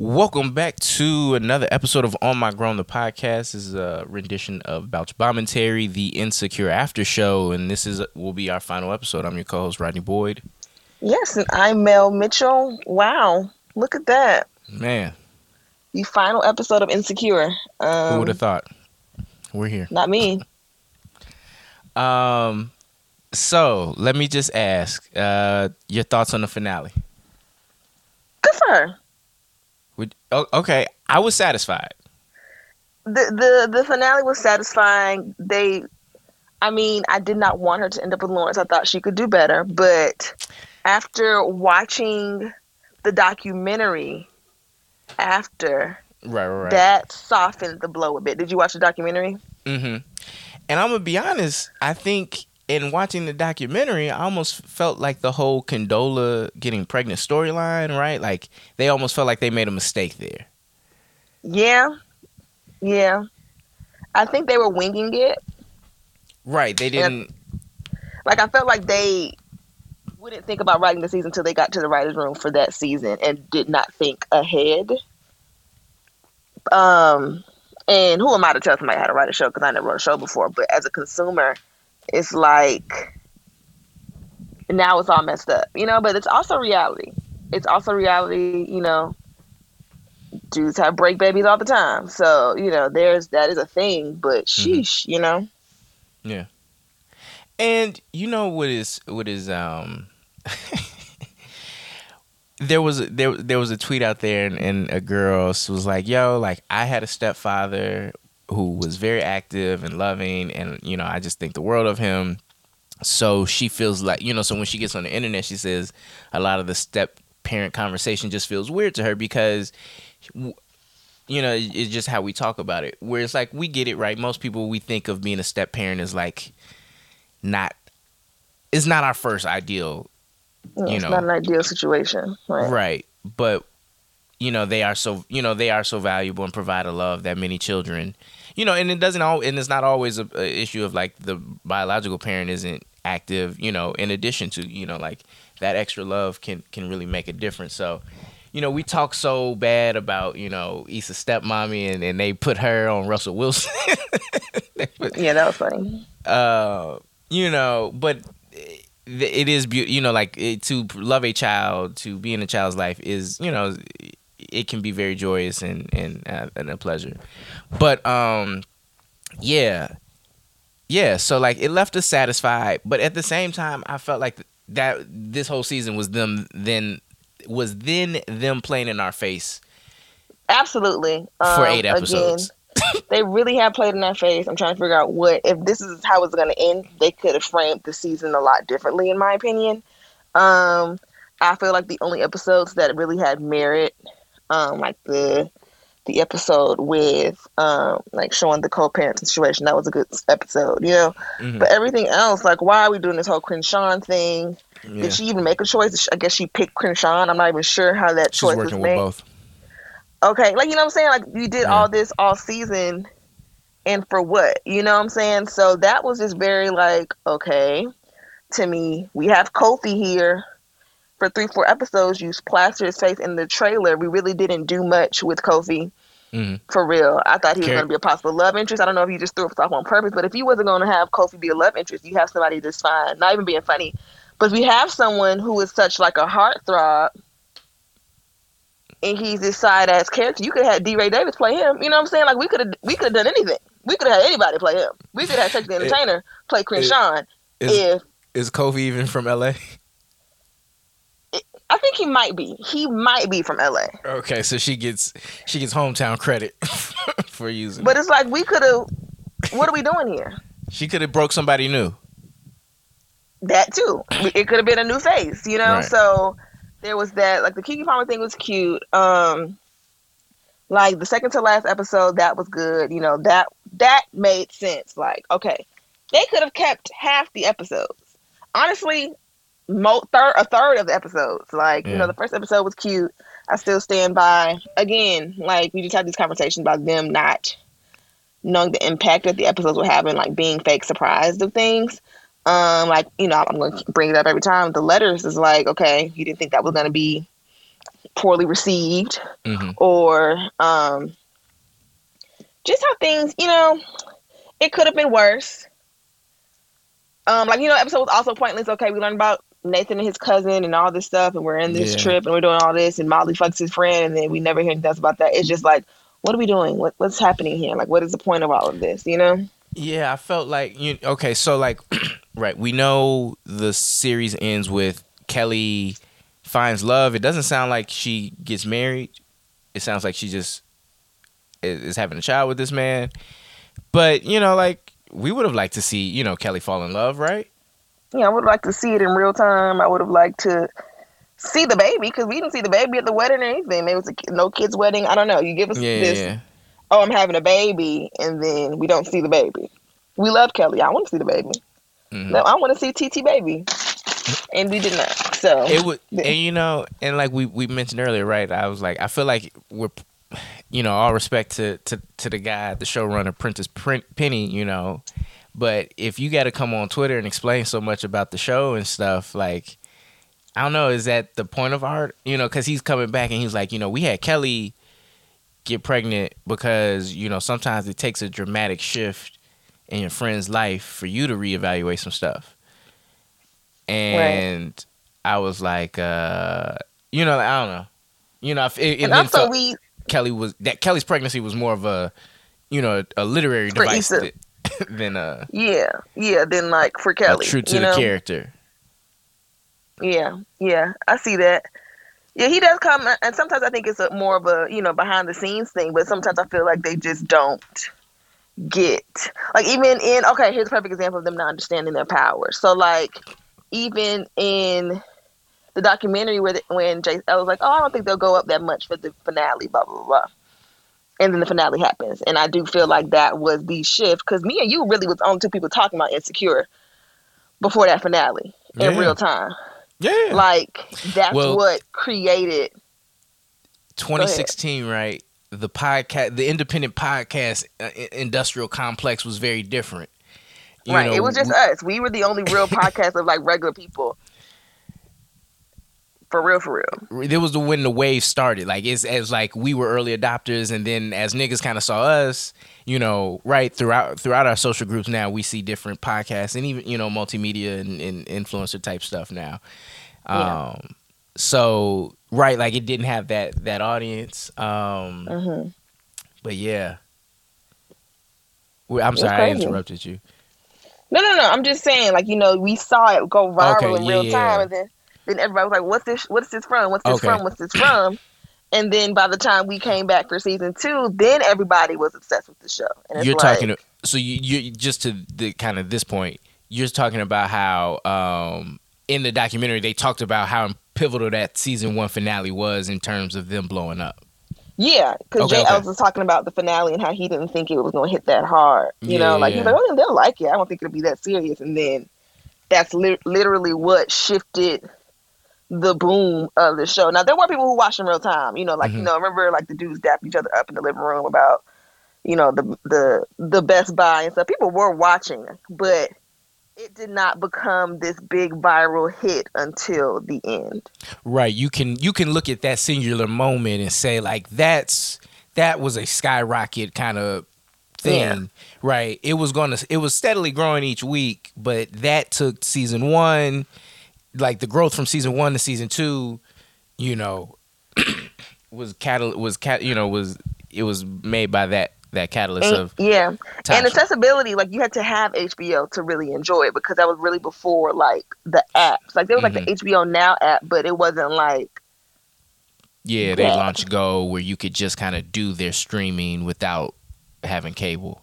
Welcome back to another episode of On My Grown, the podcast. This is a rendition of Bouch Bomentary, the Insecure After Show, and this is will be our final episode. I'm your co-host Rodney Boyd. Yes, and I'm Mel Mitchell. Wow, look at that! Man, the final episode of Insecure. Um, Who would have thought? We're here. Not me. um, so let me just ask uh, your thoughts on the finale. Good for her. Would, oh, okay, I was satisfied. The the the finale was satisfying. They, I mean, I did not want her to end up with Lawrence. I thought she could do better, but after watching the documentary, after right, right, right. that softened the blow a bit. Did you watch the documentary? Mm-hmm. And I'm gonna be honest. I think in watching the documentary, I almost felt like the whole Condola getting pregnant storyline, right? Like they almost felt like they made a mistake there. Yeah. Yeah. I think they were winging it. Right. They didn't and, like I felt like they wouldn't think about writing the season until they got to the writers' room for that season and did not think ahead. Um and who am I to tell somebody how to write a show because I never wrote a show before, but as a consumer, it's like now it's all messed up, you know. But it's also reality. It's also reality, you know. Dudes have break babies all the time, so you know there's that is a thing. But mm-hmm. sheesh, mm-hmm. you know. Yeah. And you know what is what is um. there was there there was a tweet out there and, and a girl was like, "Yo, like I had a stepfather who was very active and loving and you know i just think the world of him. So she feels like you know so when she gets on the internet she says a lot of the step parent conversation just feels weird to her because you know it's just how we talk about it. Where it's like we get it right? Most people we think of being a step parent as like not it's not our first ideal you it's know. not an ideal situation right. Right but you know they are so you know they are so valuable and provide a love that many children you know, and it doesn't all, and it's not always a, a, issue of like the biological parent isn't active. You know, in addition to you know like that extra love can can really make a difference. So, you know, we talk so bad about you know Issa's stepmommy, and and they put her on Russell Wilson. put, yeah, that was funny. Uh, you know, but it is beautiful. You know, like it, to love a child, to be in a child's life is you know it can be very joyous and and uh, and a pleasure. But um, yeah, yeah. So like it left us satisfied, but at the same time, I felt like that this whole season was them then was then them playing in our face. Absolutely. For um, eight episodes. Again, they really have played in our face. I'm trying to figure out what if this is how it's going to end. They could have framed the season a lot differently, in my opinion. Um, I feel like the only episodes that really had merit um, like the the episode with um, like showing the co-parenting situation. That was a good episode, you know. Mm-hmm. But everything else, like, why are we doing this whole Crenshaw thing? Yeah. Did she even make a choice? I guess she picked Crenshaw. I'm not even sure how that She's choice was made. both. Okay, like you know what I'm saying? Like you did yeah. all this all season, and for what? You know what I'm saying? So that was just very like okay to me. We have Kofi here for three, four episodes, you plastered his face in the trailer. We really didn't do much with Kofi. Mm-hmm. For real, I thought he was going to be a possible love interest. I don't know if you just threw us off on purpose, but if you wasn't going to have Kofi be a love interest, you have somebody that's fine. Not even being funny, but if we have someone who is such like a heartthrob, and he's this side ass character, you could have DeRay Davis play him. You know what I'm saying? Like we could have, we could have done anything. We could have had anybody play him. We could have Cedric the Entertainer play Crenshaw. If is Kofi even from L.A.? I think he might be. He might be from LA. Okay, so she gets she gets hometown credit for using. But it's like we could have. What are we doing here? She could have broke somebody new. That too. It could have been a new face, you know. Right. So there was that. Like the Keke Palmer thing was cute. Um, like the second to last episode, that was good. You know that that made sense. Like okay, they could have kept half the episodes. Honestly, mo- third a third of the episodes. Like yeah. you know, the first episode was cute. I still stand by. Again, like we just had this conversation about them not knowing the impact that the episodes were having, like being fake surprised of things. Um, like you know, I'm going to bring it up every time. The letters is like, okay, you didn't think that was going to be poorly received Mhm. or um, just how things, you know, it could have been worse. Um, like you know, episode was also pointless. Okay, we learned about Nathan and his cousin and all this stuff, and we're in this Yeah. trip and we're doing all this, and Molly fucks his friend, and then we never hear anything else about that. It's just like, what are we doing? What what's happening here? Like, what is the point of all of this? You know? Yeah, I felt like you. Okay, so like, right, we know the series ends with Kelly finds love. It doesn't sound like she gets married. It sounds like she just is, is having a child with this man. But you know, like we would have liked to see you know Kelly fall in love, right? Yeah, I would like to see it in real time. I would have liked to see the baby because we didn't see the baby at the wedding or anything. Maybe it was a no kids wedding. I don't know. You give us Yeah, this, yeah. oh, I'm having a baby, and then we don't see the baby. We love Kelly. I want to see the baby. Mhm. No, I want to see TT baby, and we did not. So It would, and you know, and like we we mentioned earlier, right? I was like, I feel like we're, you know, all respect to to to the guy, the showrunner, Prentice Penny, you know, but if you got to come on Twitter and explain so much about the show and stuff, like, I don't know, is that the point of art? You know, because he's coming back and he's like, you know, we had Kelly get pregnant because you know sometimes it takes a dramatic shift in your friend's life for you to reevaluate some stuff and I was like, uh, you know, I don't know, you know, it, it and also we Kelly was that Kelly's pregnancy was more of a, you know, a literary device. Th- than a, yeah yeah then like for Kelly true to the know? character. Yeah, yeah, I see that. Yeah, he does come, uh, and sometimes I think it's a more of a you know behind the scenes thing, but sometimes I feel like they just don't get like even in okay. Here's a perfect example of them not understanding their power. So like even in the documentary where the, when Jay I was like, oh, I don't think they'll go up that much for the finale, blah blah blah. And then the finale happens, and I do feel like that was the shift because me and you really was the only two people talking about insecure before that finale in Yeah. real time. Yeah, Like that's Well- what created 2016, right? The podcast, the independent podcast uh, industrial complex was very different. You right. know, it was just us. We were the only real podcast of like regular people. For real, for real. there was the when the wave started. Like it's as like we were early adopters, and then as niggas kind of saw us, you know, right throughout throughout our social groups. Now we see different podcasts and even you know multimedia and, and influencer type stuff now. Yeah. Um, so right, like it didn't have that that audience. Um, hmm but yeah. I'm It's sorry, I interrupted you. No, no, no. I'm just saying, like you know, we saw it go viral Okay, in real time, yeah. and then then everybody was like, "What's this? What's this from? What's this Okay. from? What's this from?" And then by the time we came back for season two, then everybody was obsessed with the show. And it's you're like, talking so you you just to the kind of this point you're talking about how um in the documentary they talked about how pivotal that season one finale was in terms of them blowing up Yeah, because Okay, Jay okay. Was talking about the finale and how he didn't think it was going to hit that hard. You know, Yeah, like he's like, oh, they'll like it. I don't think it'll be that serious. And then that's li- literally what shifted the boom of the show. Now there were people who watched in real time. You know, like you Mhm. know, remember like the dudes dapped each other up in the living room about you know the the the Best Buy and stuff. People were watching, but it did not become this big viral hit until the end. right you can you can look at that singular moment and say like that's that was a skyrocket kind of thing Yeah. right it was going to it was steadily growing each week but that took season one like the growth from season one to season two you know was catal was cat you know was it was made by that that catalyst And- of yeah. Tasha. And accessibility, like you had to have HBO to really enjoy it because that was really before like the apps. Like there was like Mm-hmm. the HBO Now app, but it wasn't like yeah they Yeah. launched go where you could just kind of do their streaming without having cable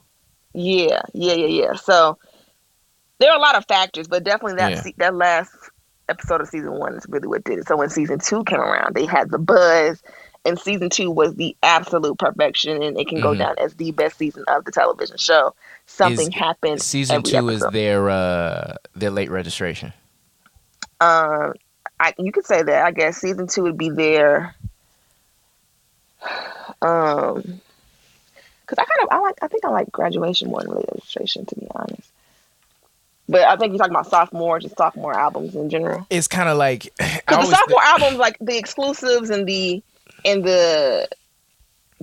yeah, yeah, yeah, yeah. So there are a lot of factors, but definitely that Yeah. se- that last episode of season one is really what did it. So when season two came around, they had the buzz, and season two was the absolute perfection, and it can go Mhm. down as the best season of the television show. Something Is- happened. season two is their uh their late registration Um, I you could say that. I guess season two would be there. Um, because I kind of I like I think I like graduation more than late registration to be honest. But I think you're talking about sophomore, just sophomore albums in general. It's kind of like Because the sophomore albums, like the exclusives and the and the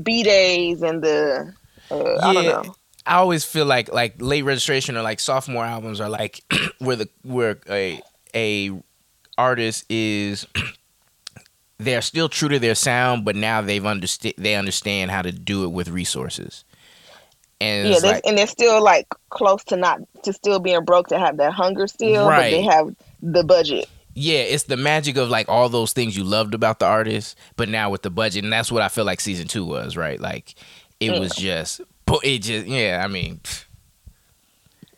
B days and the uh, I don't know. I always feel like like late registration or like sophomore albums are like where the where a a artist is they're still true to their sound, but now they've understand they understand how to do it with resources. And Yeah, they're, like, and they're still like close to not to still being broke to have that hunger still, but they have the budget. yeah, it's the magic of like all those things you loved about the artist, but now with the budget, and that's what I feel like season two was, right? Like it was just, but it just, yeah. I mean,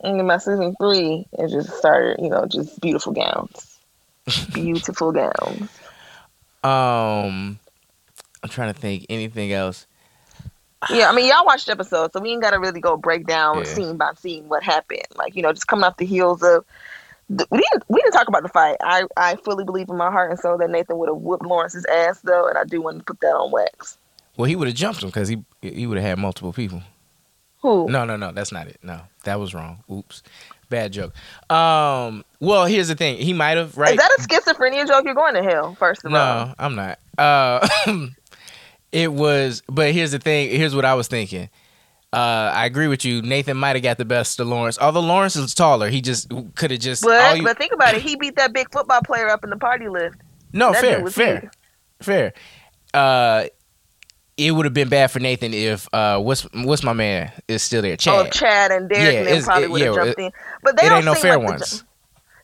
And then my season three, it just started, you know, just beautiful gowns, beautiful gowns. um, I'm trying to think anything else. Yeah, I mean, y'all watched episodes, so we ain't gotta really go break down Yeah. scene by scene what happened. Like, you know, just coming off the heels of. the- We didn't, we didn't talk about the fight. I, I fully believe in my heart and soul that Nathan would have whooped Lawrence's ass though, and I do want to put that on wax. Well, he would have jumped him because he he would have had multiple people. Who? No, no, no, that's not it. No, that was wrong. Oops, bad joke. Um, well, here's the thing. He might have right. Is that a schizophrenia joke? You're going to hell. First of all, no, I'm not. Uh, it was, but here's the thing. Here's what I was thinking. Uh, I agree with you. Nathan might have got the best of Lawrence. Although Lawrence is taller, he just could have just. but you- but think about it. He beat that big football player up in the party lift. no, that fair, fair, fair. Uh, it would have been bad for Nathan if uh, what's what's my man is still there, Chad. Oh, Chad and Derek Yeah, and them probably would have yeah, jumped in. But they it don't ain't no fair like ones. ju-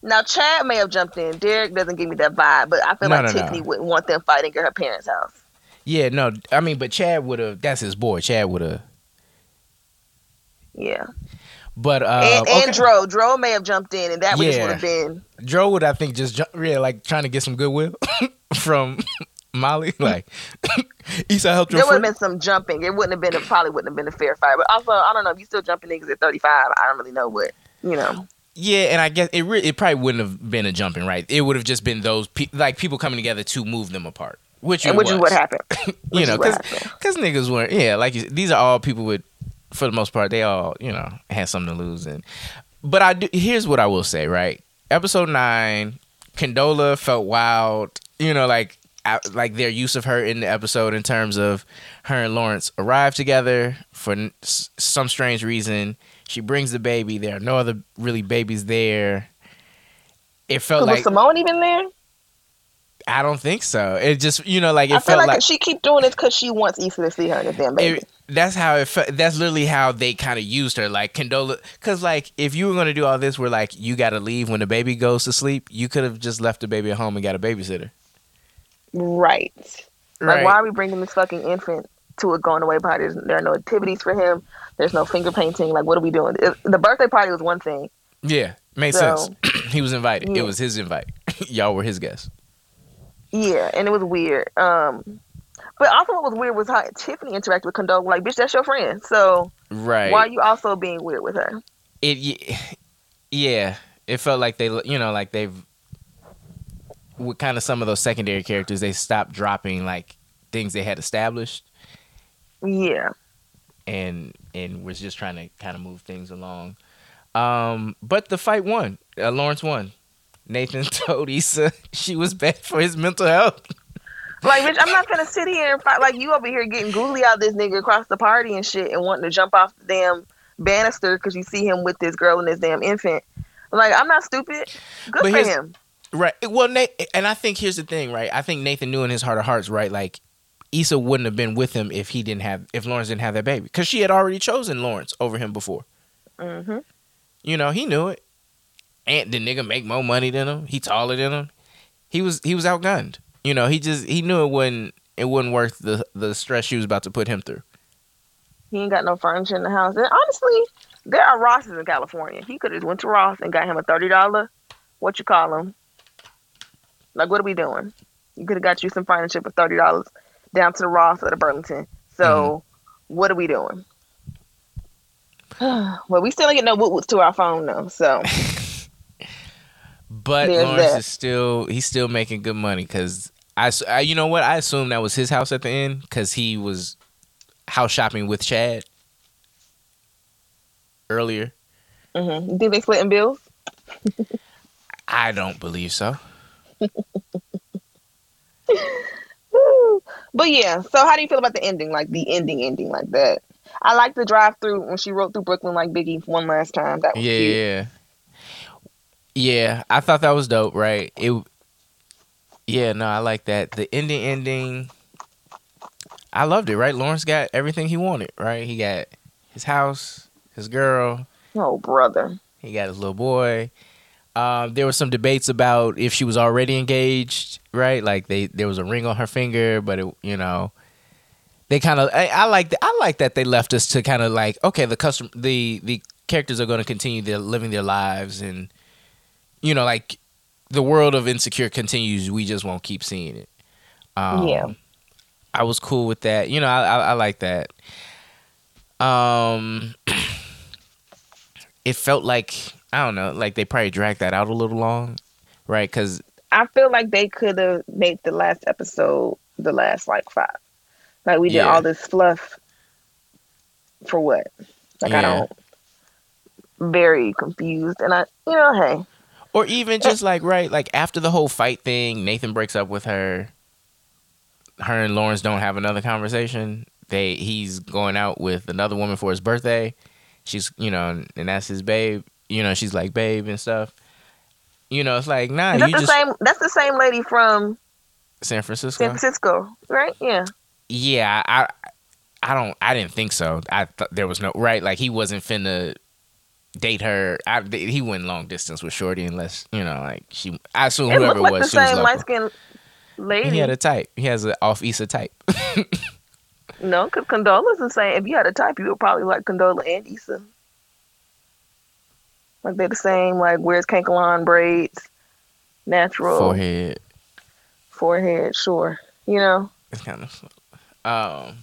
now Chad may have jumped in. Derek doesn't give me that vibe, but I feel No, like no, no. Tiffany wouldn't want them fighting at her parents' house. Yeah, no, I mean, but Chad would have. That's his boy. Chad would have. Yeah, But uh, and, and okay. Dro, Dro may have jumped in, and that would Yeah. would have been Dro would, I think, just jump, yeah, like trying to get some goodwill from Molly. Like, Issa helped there would have been some jumping. It wouldn't have been. It probably wouldn't have been a fair fight. But also, I don't know if you still jumping niggas at thirty five. I don't really know what you know. Yeah, and I guess it re- it probably wouldn't have been a jumping right. It would have just been those pe- like people coming together to move them apart, which And which is what happened. you know, because niggas weren't. Yeah, like you, these are all people with, for the most part, they all you know had something to lose. And but I do. Here's what I will say. Right, episode nine, Condola felt wild. You know, like I, like their use of her in the episode in terms of her and Lawrence arrive together for n- some strange reason. She brings the baby. There are no other really babies there. It felt was like Simone even there? I don't think so. It just you know like it I feel felt like, like she keep doing this because she wants Issa to see her and the damn baby. it, that's how it felt. That's literally how they kind of used her, like Condola. Because like, if you were gonna do all this, where like you got to leave when the baby goes to sleep, you could have just left the baby at home and got a babysitter. right. Like, Right. why are we bringing this fucking infant to a going away party? There are no activities for him. There's no finger painting. Like, what are we doing? The birthday party was one thing. Yeah, made So- sense. he was invited. Yeah. It was his invite. Y'all were his guests. Yeah, and it was weird. Um, but also what was weird was how Tiffany interacted with Condola. Like, bitch, that's your friend. So Right. why are you also being weird with her? it yeah it felt like they you know like they've with kind of some of those secondary characters they stopped dropping like things they had established Yeah. and and was just trying to kind of move things along um but the fight won uh, lawrence won nathan told issa she was bad for his mental health Like, bitch, I'm not gonna sit here and fight like you over here getting googly out this nigga across the party and shit and wanting to jump off the damn banister because you see him with this girl and this damn infant. Like, I'm not stupid. Good But for him. Right. Well, Nate, and I think here's the thing, right? I think Nathan knew in his heart of hearts, right? Like, Issa wouldn't have been with him if he didn't have, if Lawrence didn't have that baby, because she had already chosen Lawrence over him before. hmm You know, he knew it. And the nigga make more money than him. He taller than him. He was he was outgunned. You know, he just he knew it wasn't it wasn't worth the the stress she was about to put him through. He ain't got no furniture in the house. And honestly, there are Rosses in California. He could have went to Ross and got him a thirty dollar, what you call him. Like, what are we doing? You could have got you some furniture for thirty dollars down to the Ross or the Burlington. So, mm-hmm. what are we doing? well, we still ain't get no woot woots to our phone though. So, But There's Lawrence that. is still he's still making good money because I—you know what I assume that was his house at the end because he was house shopping with Chad earlier. hmm you think they splitting bills? I don't believe so. but yeah, so how do you feel about the ending? Like the ending, ending like that. I like the drive through when she wrote through Brooklyn like Biggie one last time. That was yeah, cute. yeah, yeah. I thought that was dope. Right? It. Yeah, no, I like that. The ending, ending. I loved it. Right? Lawrence got everything he wanted. Right? He got his house, his girl. Oh, brother. He got his little boy. Um, there were some debates about if she was already engaged, right? Like they there was a ring on her finger, but it, you know, they kind of I, I like that I like that they left us to kind of like okay, the custom the the characters are going to continue their living their lives and you know like the world of insecure continues. We just won't keep seeing it. Um, Yeah. I was cool with that. You know, I I, I like that. Um, it felt like I don't know, like they probably dragged that out a little long, right? Because I feel like they could have made the last episode the last like five. Like we did Yeah. all this fluff for what? Like I don't. Very confused, and I, you know, hey, or even just like right, like after the whole fight thing, Nathan breaks up with her. Her and Lawrence don't have another conversation. They he's going out with another woman for his birthday. She's you know, and, that's his babe. You know, she's like babe and stuff. You know, it's like nah, is that you the just same? That's the same lady from San Francisco. San Francisco, right? Yeah. Yeah, I I don't I didn't think so. I thought there was no right like he wasn't finna date her. I, he went long distance with Shorty unless you know like she. I assume It whoever like was, the she was light skinned lady. He had a type. He has an off Issa type. No, because Condola's the same. If you had a type, you would probably like Condola and Issa. Like they're the same. Like wears Kanekalon braids, natural Forehead. forehead, Sure, you know. It's kind of. Um.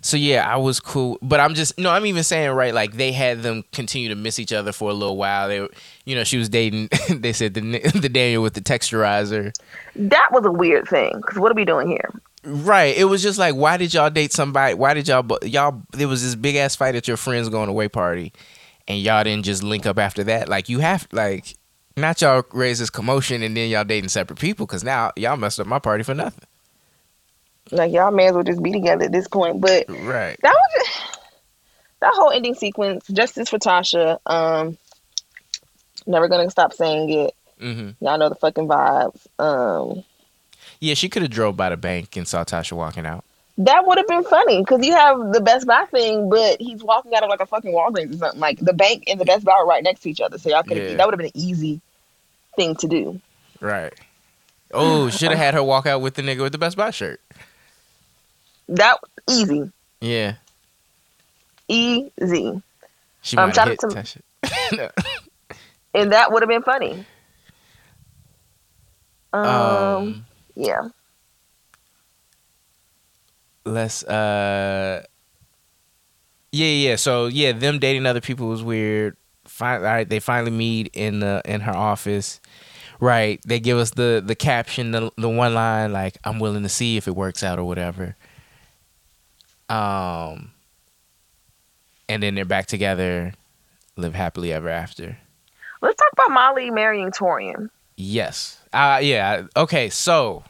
So yeah, I was cool, but I'm just no. I'm even saying right, like they had them continue to miss each other for a little while. They, were- you know, she was dating. they said the the Daniel with the texturizer. That was a weird thing. Because what are we doing here? Right. It was just like, why did y'all date somebody? Why did y'all y'all? There was this big ass fight at your friend's going away party, and y'all didn't just link up after that. Like you have like, not y'all raise this commotion and then y'all dating separate people because now y'all messed up my party for nothing. Like y'all may as well just be together at this point. But Right. that was just, that whole ending sequence. Justice for Tasha. Um, never gonna stop saying it. hmm Y'all know the fucking vibes. Um, Yeah, she could have drove by the bank and saw Tasha walking out. that would have been funny because you have the Best Buy thing, but he's walking out of like a fucking Walgreens or something. Like the bank and the Best Buy are right next to each other, so y'all could have Yeah. that would have been an easy thing to do. Right. Oh, should have had her walk out with the nigga with the Best Buy shirt. That easy, Yeah. easy, She Um, might shout have out hit to- Tasha. and that would have been funny. Um, um yeah, let's uh yeah yeah so yeah them dating other people was weird. Fin- all right they finally meet in the in her office. Right they give us the the caption the, the one line like i'm willing to see if it works out or whatever um and then they're back together live happily ever after let's talk about Molly marrying Taurean. yes uh yeah okay so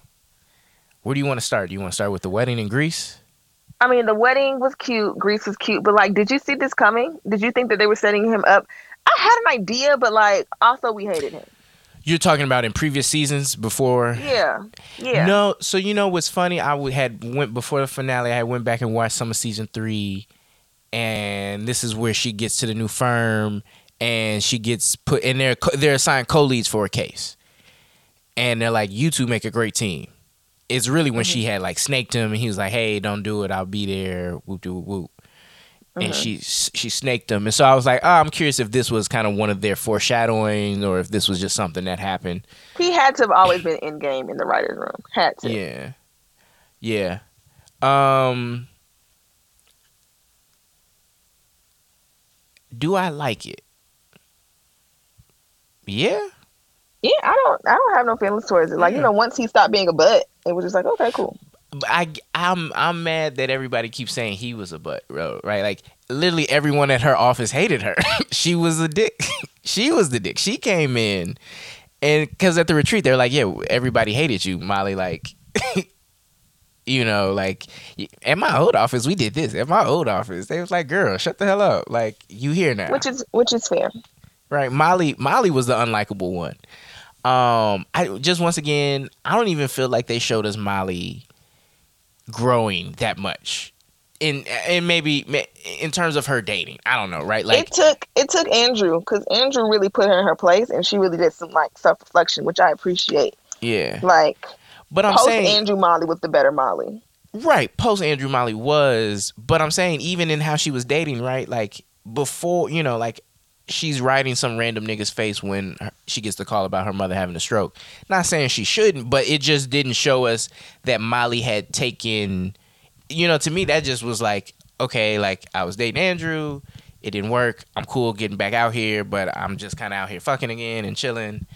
where do you want to start do you want to start with the wedding in greece I mean, the wedding was cute, Greece was cute, but like, did you see this coming? Did you think that they were setting him up? I had an idea, but like, also we hated him. You're talking about in previous seasons before Yeah, yeah. No, so you know what's funny? I would had went before the finale. I went back and watched some of season three, and this is where she gets to the new firm, and she gets put and they're they're assigned co-leads for a case, and they're like, "You two make a great team." It's really when mm-hmm. she had like snaked him, and he was like, "Hey, don't do it. I'll be there." Whoop de whoop And she she snaked him, and so I was like, "Oh, I'm curious if this was kind of one of their foreshadowing, or if this was just something that happened." He had to have always been in game in the writer's room. Had to. Yeah. Yeah. Um Do I like it? Yeah. Yeah, I don't I don't have no feelings towards it. Like, you know, once he stopped being a butt, it was just like, okay, cool. I I'm I'm mad that everybody keeps saying he was a butt, bro, right? Like literally everyone at her office hated her. she was a dick. she was the dick. She came in, and because at the retreat they're like, yeah, everybody hated you, Molly. Like, you know, like at my old office we did this. At my old office, they was like, girl, shut the hell up. Like you here now, which is which is fair. Right, Molly. Molly was the unlikable one. Um, I just once again, I don't even feel like they showed us Molly growing that much in and maybe in terms of her dating. I don't know, right? Like it took it took Andrew because Andrew really put her in her place, and she really did some like self reflection, which I appreciate. Yeah, like, but I'm post saying Andrew Molly was the better Molly. Right, post Andrew Molly was, but I'm saying even in how she was dating, right? Like before, you know, like she's riding some random nigga's face when she gets the call about her mother having a stroke. Not saying she shouldn't, but it just didn't show us that Molly had taken you know, to me that just was like, okay, like I was dating Andrew, it didn't work. I'm cool getting back out here, but I'm just kind of out here fucking again and chilling.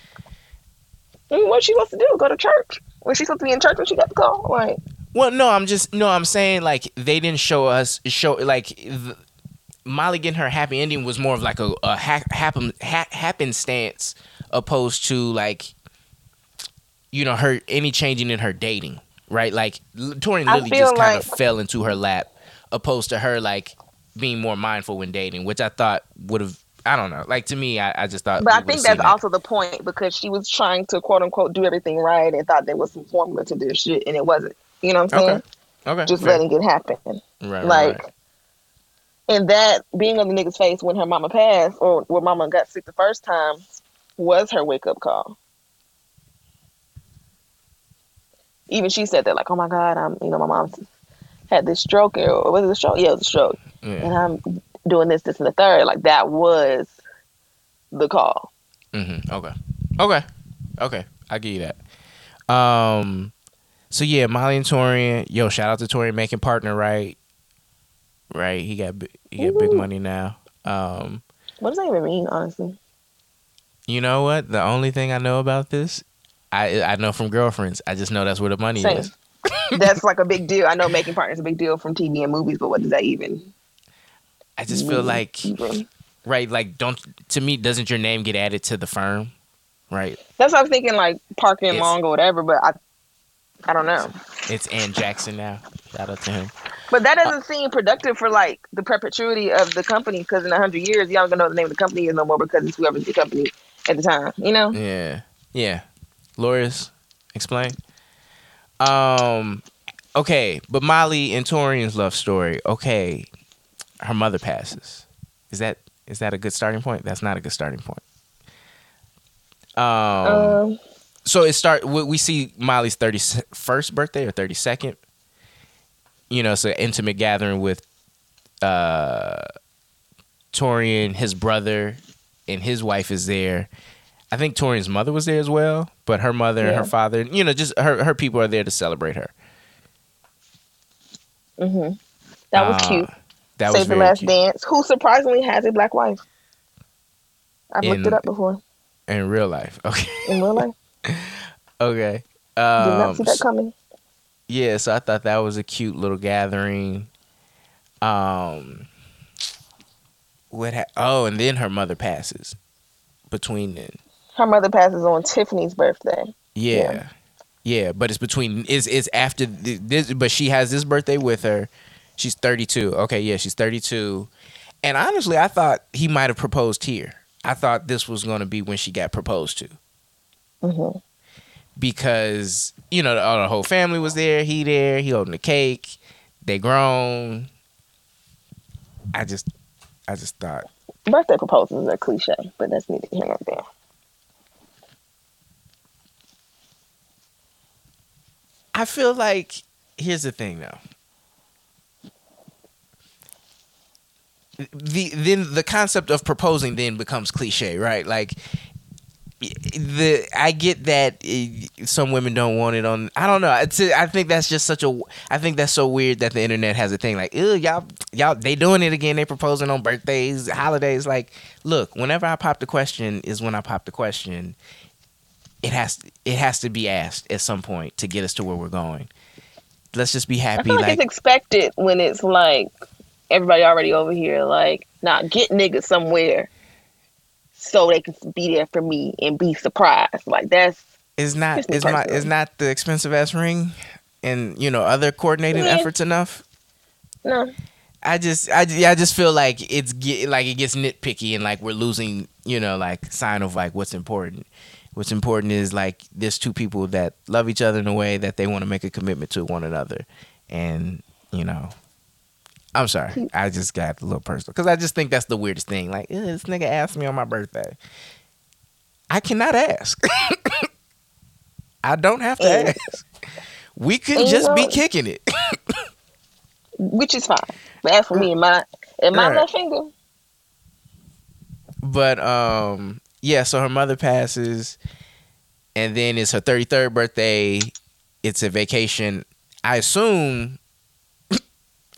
what she supposed to do? Go to church? Was she supposed to be in church when she got the call? Like, well, no, I'm just no, I'm saying like they didn't show us show like the, Molly getting her happy ending was more of like a, a ha- happen ha- happenstance opposed to like you know her any changing in her dating right? Like Tori Lily just kind of fell into her lap, opposed to her like being more mindful when dating, which I thought would have. I don't know. Like to me, I, I just thought. But I think that's that. also the point because she was trying to quote unquote do everything right and thought there was some formula to this shit, and it wasn't. You know what I'm saying? Okay. Okay. Just fair. letting it happen. Right. Like. Right. And that being on the nigga's face when her mama passed or when mama got sick the first time was her wake up call. even she said that like, oh my god, I'm you know my mom had this stroke or was it a stroke? Yeah, it was a stroke, yeah. and I'm doing this, this, and the third. Like that was the call. Mm-hmm. Okay. Okay. Okay. I give you that. Um. So yeah, Molly and Taurean. Yo, shout out to Taurean making partner right. Right. He got he got Ooh. big money now. Um. What does that even mean, honestly? You know what? The only thing I know about this I I know from girlfriends. I just know that's where the money Same. is. that's like a big deal. I know making partners a big deal from TV and movies, but what does that even? I just feel like, even? right? Like, don't to me, doesn't your name get added to the firm? Right. That's what I was thinking, like Parker and Long or whatever. But I, I don't know. It's Ann Jackson now. Shout out to him. But that doesn't uh, seem productive for like the perpetuity of the company because in a hundred years, y'all gonna know the name of the company is no more because it's whoever's the company at the time. You know? Yeah. Yeah. Lawyers, explain. Um, okay, but Molly and Taurean's love story. Okay, her mother passes. Is that is that a good starting point? That's not a good starting point. Um, um so it start. We see Molly's thirty first birthday or thirty second. You know, so intimate gathering with uh Taurean, his brother, and his wife is there, I think Taurean's mother was there as well, but her mother yeah. and her father, you know, just her her people are there to celebrate her. Mhm. That was uh, cute. That Save was the Last cute. Dance, who surprisingly has a black wife. I've in, looked it up before. In real life, okay. In real life. okay. Um, Did not see that coming. Yeah, so I thought that was a cute little gathering. Um, what? Ha- oh, and then her mother passes. Between then, her mother passes on Tiffany's birthday. Yeah. yeah. Yeah, but it's between is is after this but she has this birthday with her. She's 32. Okay, yeah, she's 32. And honestly, I thought he might have proposed here. I thought this was going to be when she got proposed to. hmm Because, you know, the, the whole family was there. He there. He holding the cake. They grown. I just, I just thought. Birthday proposals are cliche, but that's neither here nor there. I feel like here's the thing though. The then the concept of proposing then becomes cliche, right? Like the I get that some women don't want it on. I don't know. It's I think that's just such a. I think that's so weird that the internet has a thing like, ew, y'all, y'all, they doing it again. They proposing on birthdays, holidays. Like, look, whenever I pop the question is when I pop the question, it has it has to be asked at some point to get us to where we're going. Let's just be happy. Like, like it's expected when it's like everybody already over here, like, not nah, get niggas somewhere. So they can be there for me and be surprised. Like that's Is not me is my is not the expensive ass ring and you know other coordinating Yeah. efforts enough? no. I just I, yeah, I just feel like it's get like it gets nitpicky and like we're losing you know like sign of like what's important. What's important is like there's two people that love each other in a way that they want to make a commitment to one another, and you know, I'm sorry, I just got a little personal because I just think that's the weirdest thing. Like this nigga asked me on my birthday. I cannot ask. I don't have to And- ask. We could just be kicking it. Which is fine. But as for me and my and my Right. left finger, But um yeah, so her mother passes and then it's her 33rd birthday. It's a vacation. I assume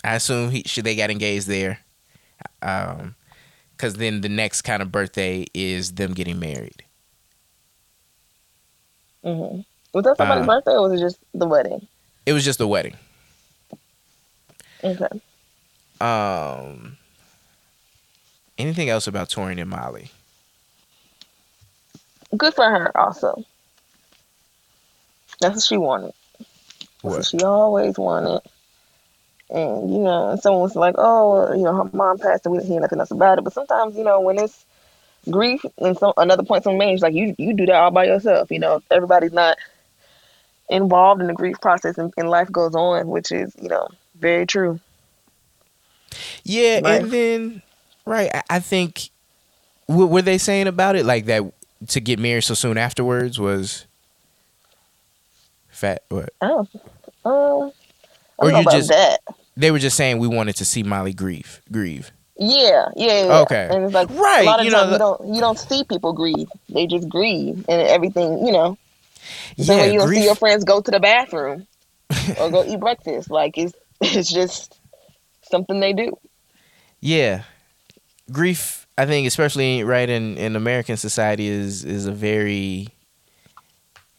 I assume he she, they got engaged there. Um cuz then the next kind of birthday is them getting married. hmm was that somebody's Uh. birthday or was it just the wedding? It was just the wedding. Okay. Um anything else about Taurean and Molly? Good for her also. That's what she wanted. That's what What? she always wanted. And you know, and someone was like, "Oh, you know, her mom passed, and we didn't hear nothing else about it." But sometimes, you know, when it's grief and some another point some age, like you, you do that all by yourself. You know, everybody's not involved in the grief process, and, and life goes on, which is, you know, very true. Yeah, Right. and then right, I, I think what were they saying about it like that to get married so soon afterwards was fat what? Oh, um, I Or you just- that. They were just saying we wanted to see Molly grieve, grieve. Yeah, yeah, yeah. Okay. And it's like Right, a lot of you times the- you don't you don't see people grieve. They just grieve and everything, you know. So Yeah, when you don't grief. see your friends go to the bathroom or go eat breakfast, like it's it's just something they do. yeah, grief. I think, especially right in in American society, is is a very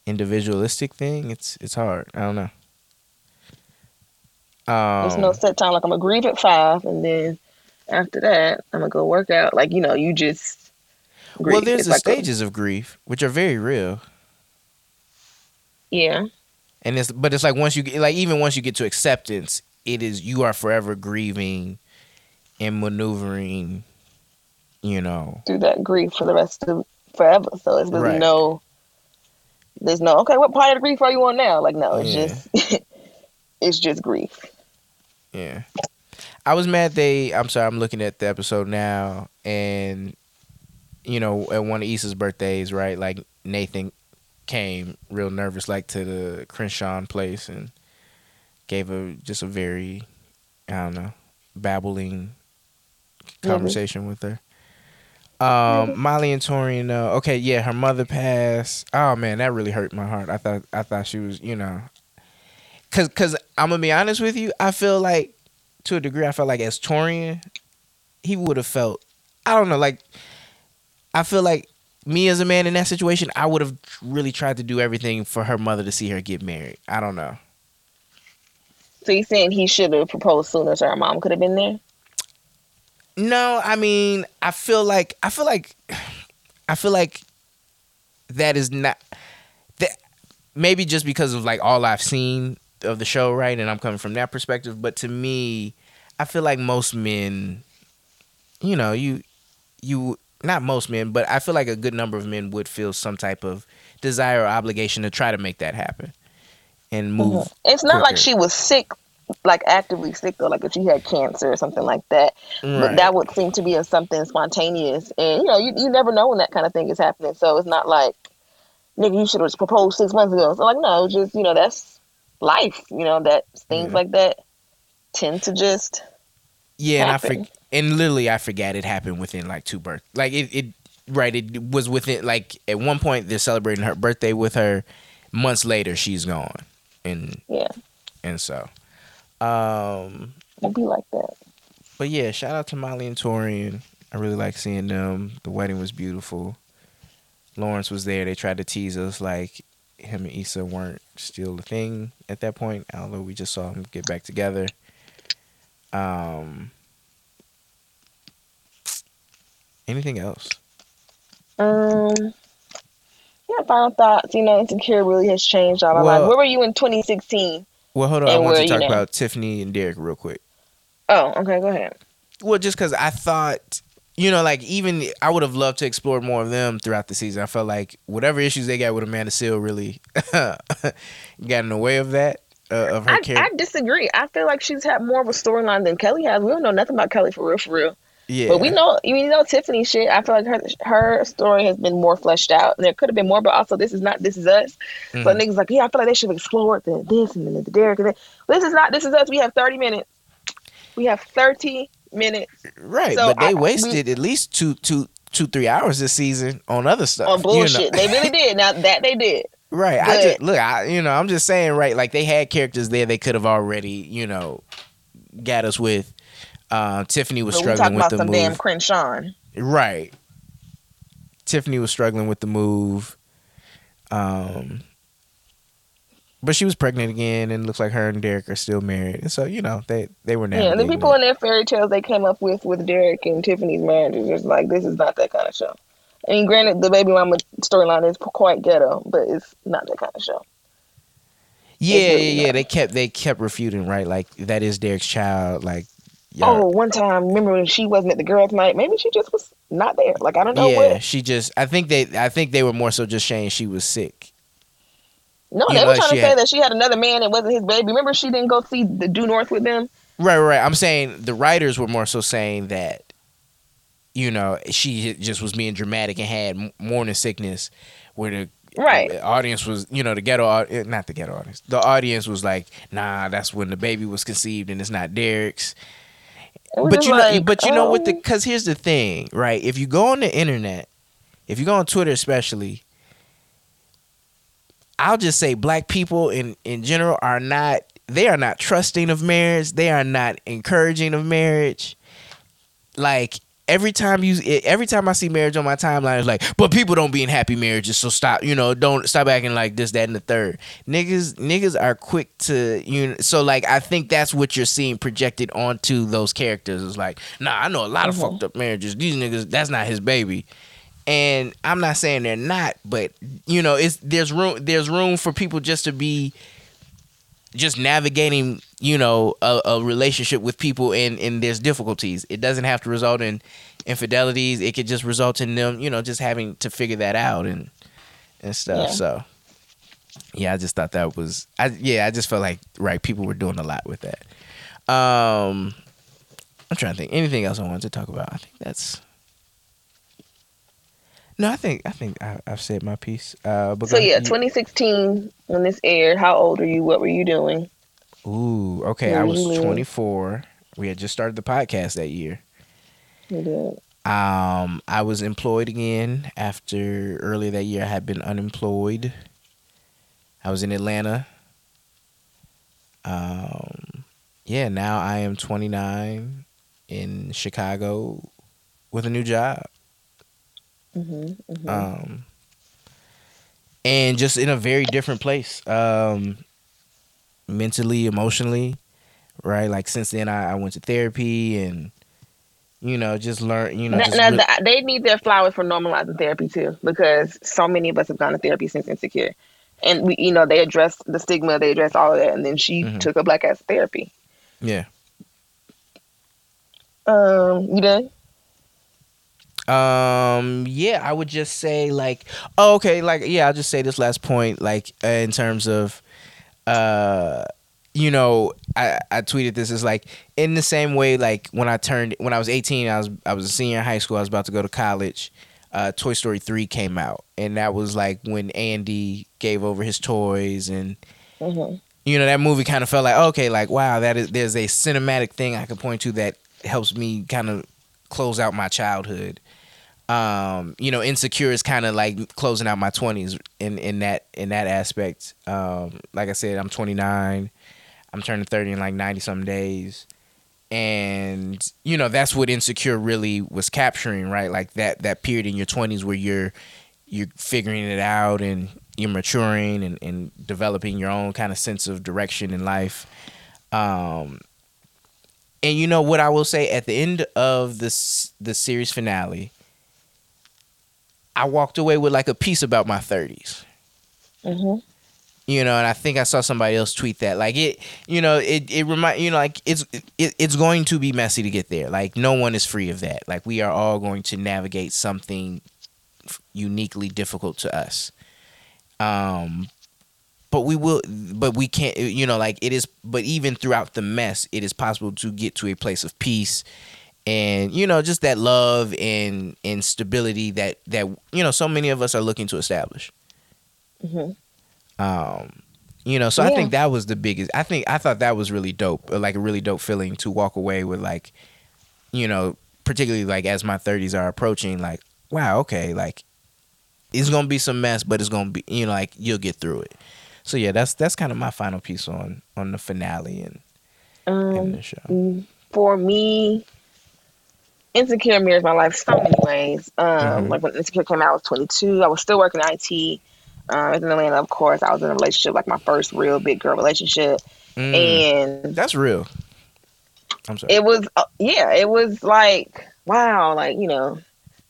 individualistic thing. It's it's hard. I don't know. Um, There's no set time. Like I'm gonna grieve at five, and then after that, I'm gonna go work out. Like you know, you just grieve. well, there's It's the like a- stages of grief, which are very real. yeah, and it's but it's like once you get like even once you get to acceptance it is you are forever grieving and maneuvering you know through that grief for the rest of forever. So it's there's Right. no, there's no. Okay, what part of the grief are you on now? Like no, it's Yeah. just it's just grief. Yeah. I was mad they i'm sorry i'm looking at the episode now and you know at one of Issa's birthdays right like nathan came real nervous like to the crenshaw place and gave a just a very i don't know babbling conversation with her. Um molly and taurean uh, okay yeah her mother passed. Oh man that really hurt my heart. I thought i thought she was you know Cause, cause I'm gonna be honest with you. I feel like, to a degree, I felt like as Taurean, he would have felt. I don't know. Like, I feel like me as a man in that situation, I would have really tried to do everything for her mother to see her get married. I don't know. So you saying he should have proposed sooner so her mom could have been there? No, I mean, I feel like I feel like I feel like that is not that maybe just because of like all I've seen of the show, right? And I'm coming from that perspective, but to me, I feel like most men you know, you you not most men, but I feel like a good number of men would feel some type of desire or obligation to try to make that happen and mm-hmm. move. It's not like she was sick, like actively sick though, like if she had cancer or something like that. But that would seem to be a something spontaneous, and you know, you, you never know when that kind of thing is happening. So it's not like, nigga, you should have proposed six months ago. So like, no, just you know, that's life. You know, that things Yeah. like that tend to just Yeah, and I happen. forg and literally I forgot it happened within like two birth. Like it, it right. It was within like at one point they're celebrating her birthday with her. Months later, she's gone, and yeah, and so, um, it'd be like that. but yeah, shout out to Molly and Taurean. I really like seeing them. The wedding was beautiful. Lawrence was there. They tried to tease us like him and Issa weren't still a thing at that point, although we just saw them get back together. Um, anything else? Um, yeah, final thoughts. You know, Insecure really has changed all our Well- lives. Where were you in 2016? Well, hold on. I want to talk about Tiffany and Derek real quick. Oh, okay, go ahead. Well, just because I thought, you know, like even I would have loved to explore more of them throughout the season. I felt like whatever issues they got with Amanda Seales really got in the way of that uh, of her I, character. I disagree. I feel like she's had more of a storyline than Kelly has. We don't know nothing about Kelly for real, for real. yeah, But we know, you know, Tiffany shit. I feel like her her story has been more fleshed out, and there could have been more. But also, this is not this is us. So Mhm. niggas like, yeah, I feel like they should have explored the this and then the Derek and that. This is not this is us. We have thirty minutes. We have thirty minutes right. so but they I- wasted at least two, two, two, three hours this season on other stuff. on you know? bullshit. They really did. Now that they did. Right. I just look. I you know I'm just saying. Right. Like they had characters there. They could have already you know got us with. Uh, Tiffany was struggling with about the some move. damn Crenshaw. Right. Tiffany was struggling with the move. Um but she was pregnant again and looks like her and Derek are still married. And so, you know, they they were Yeah, navigating the people it. in their fairy tales they came up with with Derek and Tiffany's marriage is just like this is not that kind of show. I mean, granted, the baby mama storyline is quite ghetto, but it's not that kind of show. Yeah, really yeah, yeah. They kept they kept refuting, right? Like that is Derek's child. Like y'all- Oh, one time, remember when she wasn't at the girls' night? Maybe she just was not there. Like I don't know yeah, what. she just I think they I think they were more so just saying she was sick. No, they know, were trying to say had- that she had another man and wasn't his baby. Remember she didn't go see the Due North with them. Right, right. I'm saying the writers were more so saying that, you know, she just was being dramatic and had morning sickness, where the Right. the audience was, you know, the ghetto, eh, not the ghetto audience, the audience was like, nah, that's when the baby was conceived and it's not Derek's. It But you know, but you know what the, because here's the thing, right? If you go on the internet, if you go on Twitter especially, I'll just say black people in in general are not they are not trusting of marriage. They are not encouraging of marriage. Like every time you every time I see marriage on my timeline, it's like, but people don't be in happy marriages, so stop. You know, don't stop acting like this, that, and the third. Niggas niggas are quick to you. Know, so like I think that's what you're seeing projected onto those characters. It's like, nah, I know a lot of Mhm. fucked up marriages. These niggas, that's not his baby and I'm not saying they're not, but you know, it's there's room there's room for people just to be just navigating, you know, a, a relationship with people and and there's difficulties. It doesn't have to result in infidelities. It could just result in them, you know, just having to figure that out and and stuff. Yeah. So yeah, I just thought that was I yeah, I just felt like right people were doing a lot with that. Um I'm trying to think anything else I wanted to talk about. I think that's no, I think I think I, I've said my piece. Uh, but So yeah, ahead. 2016 when this aired. How old are you? What were you doing? Ooh, okay. I was 24. We had just started the podcast that year. You did. Um, I was employed again after earlier that year. I had been unemployed. I was in Atlanta. Um, yeah. Now I am 29 in Chicago with a new job. Mm-hmm, mm-hmm. um, and just in a very different place, um, mentally, emotionally, right? Like since then, I, I went to therapy and you know just learn, you know, now, now they need their flowers for normalizing therapy too, because so many of us have gone to therapy since insecure, and we, you know, they addressed the stigma, they addressed all of that, and then she Mhm. took a black ass therapy. yeah. Um, you done? Um, yeah, I would just say like, oh, okay, like yeah, I'll just say this last point, like uh, in terms of, uh, you know, I I tweeted this is like in the same way like when I turned when I was eighteen, I was I was a senior in high school, I was about to go to college. Uh, Toy Story three came out, and that was like when Andy gave over his toys and Mm-hmm. you know that movie kind of felt like okay like wow that is there's a cinematic thing i can point to that helps me kind of close out my childhood um you know insecure is kind of like closing out my 20s in in that in that aspect. Um like i said i'm 29 i'm turning 30 in like 90 some days. And you know that's what insecure really was capturing right? Like that that period in your 20s where you're you're figuring it out and you're maturing and, and developing your own kind of sense of direction in life. Um, and you know what I will say? At the end of this the series finale, I walked away with like a piece about my 30s. Mhm. You know, and I think I saw somebody else tweet that. Like it, you know, it it remind you know, like it's it, it's going to be messy to get there. Like no one is free of that. Like we are all going to navigate something uniquely difficult to us. Um, but we will but we can't you know like it is but even throughout the mess it is possible to get to a place of peace and you know just that love and and stability that that you know so many of us are looking to establish. Mhm. um you know so i think that was the biggest i think i thought that was really dope like a really dope feeling to walk away with like you know particularly like as my 30s are approaching like wow okay like it's gonna be some mess but it's gonna be you know like you'll get through it. So yeah that's that's kind of my final piece on on the finale and, and Um, the show. mm, for me, Insecure mirrors my life so many ways. Um, Mhm. Like when Insecure came out, I was 22. I was still working in IT. Um, I was in Atlanta, of course. I was in a relationship, like my first real big girl relationship, Mm, and that's real i'm sorry it was uh, yeah it was like wow like you know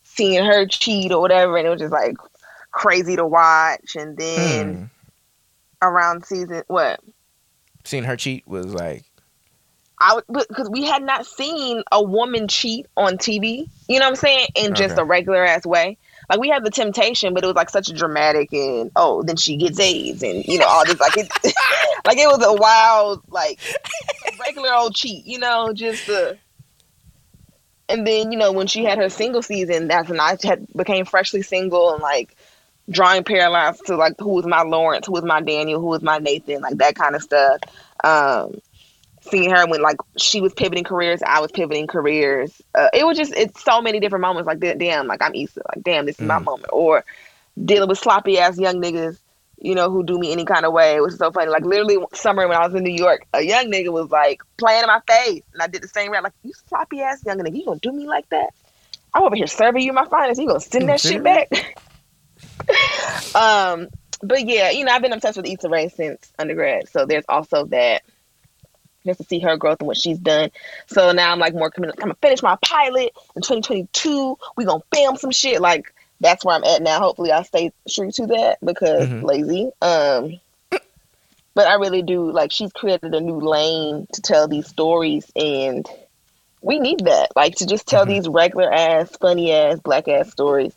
seeing her cheat or whatever and it was just like crazy to watch and then Mm. around season what seeing her cheat was like I because we had not seen a woman cheat on TV you know what I'm saying in just Okay. a regular ass way like we had the temptation but it was like such a dramatic and oh then she gets AIDS and you know all this like it like it was a wild like regular old cheat you know just the and then you know when she had her single season that's when i had became freshly single and like drawing parallels to like who was my lawrence who was my daniel who was my nathan like that kind of stuff um seeing her when like she was pivoting careers i was pivoting careers uh, it was just it's so many different moments like damn like i'm Issa like damn this is my Mm. moment or dealing with sloppy ass young niggas you know, who do me any kind of way. It was so funny. Like literally summer when I was in New York, a young nigga was like playing in my face, and I did the same rap. Like you sloppy ass young nigga, you gonna do me like that? I'm over here serving you my finest. You gonna send that shit back? um, but yeah, you know, I've been obsessed with Issa Rae since undergrad, so there's also that. Just to see her growth and what she's done. So now I'm like more committed. I'm gonna finish my pilot in 2022. We gonna film some shit. Like that's where I'm at now. Hopefully, I stay true to that because Mhm. lazy. Um, but I really do like she's created a new lane to tell these stories, and we need that. Like to just tell Mhm. these regular ass, funny ass, black ass stories,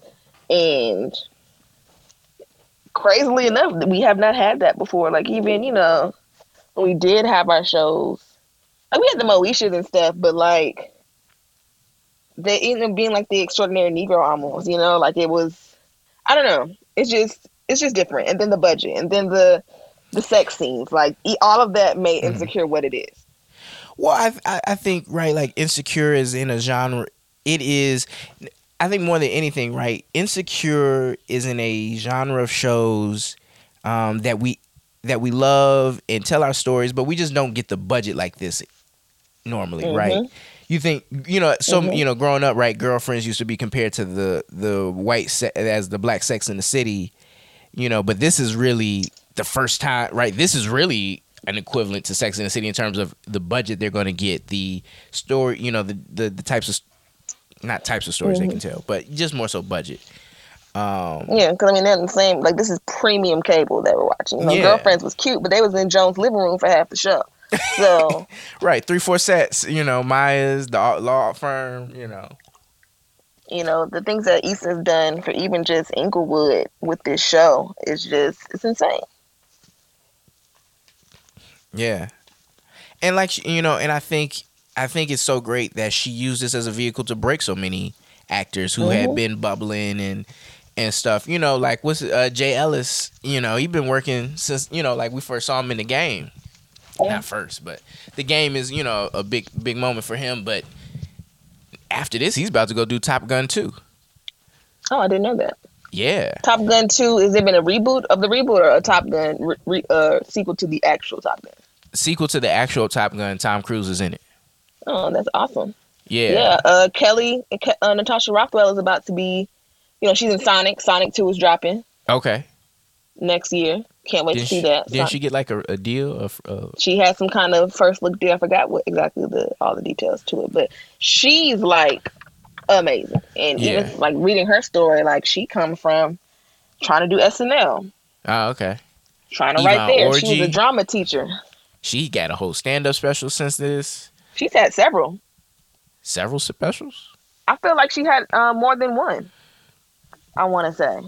and crazily enough, we have not had that before. Like even you know, we did have our shows, like we had the Moeshas and stuff, but like they ended up being like the extraordinary Negro almost, you know, like it was I don't know. It's just it's just different. And then the budget and then the the sex scenes, like all of that made Mhm. insecure what it is. Well, I, I I think right, like insecure is in a genre. It is, I think more than anything, right? Insecure is in a genre of shows um, that we that we love and tell our stories, but we just don't get the budget like this normally, right? Mhm. You think you know so Mhm. you know growing up, right? Girlfriends used to be compared to the the white se- as the black Sex in the City, you know. But this is really the first time, right? This is really an equivalent to Sex in the City in terms of the budget they're going to get, the story, you know, the the, the types of not types of stories they can tell, but just more so budget. Um, Yeah, because I mean they're the same. Like this is premium cable that we're watching. You know, Yeah. Girlfriends was cute, but they was in Joan's living room for half the show. So right, three four sets, you know, Maya's the law firm, you know. you know the things that Issa's done for even just Inglewood with this show is just it's insane. Yeah, and like you know, and I think I think it's so great that she used this as a vehicle to break so many actors who had Mhm. been bubbling and and stuff. You know, like what's uh, Jay Ellis? You know, he's been working since you know, like we first saw him in the game. Yeah. Not first, but the game is you know a big big moment for him. But after this, he's about to go do Top Gun two. Oh, I didn't know that. Yeah, Top Gun Two is it been a reboot of the reboot or a Top Gun re- re- uh, sequel to the actual Top Gun? sequel to the actual Top Gun. Tom Cruise is in it. Oh, that's awesome. Yeah, Yeah, uh, Kelly uh, Natasha Rothwell is about to be, you know, she's in Sonic. Sonic Two is dropping Okay. next year. Can't wait Didn't to see she, that. didn't she get like a, a deal of? Uh, she had some kind of first look deal. I forgot what exactly the all the details to it, but she's like amazing. And Yeah. even like reading her story, like she come from trying to do SNL, Oh, okay. trying to write there. She was a drama teacher. She got a whole stand up special since this. She's had several. Several specials. I feel like she had uh, more than one. I want to say.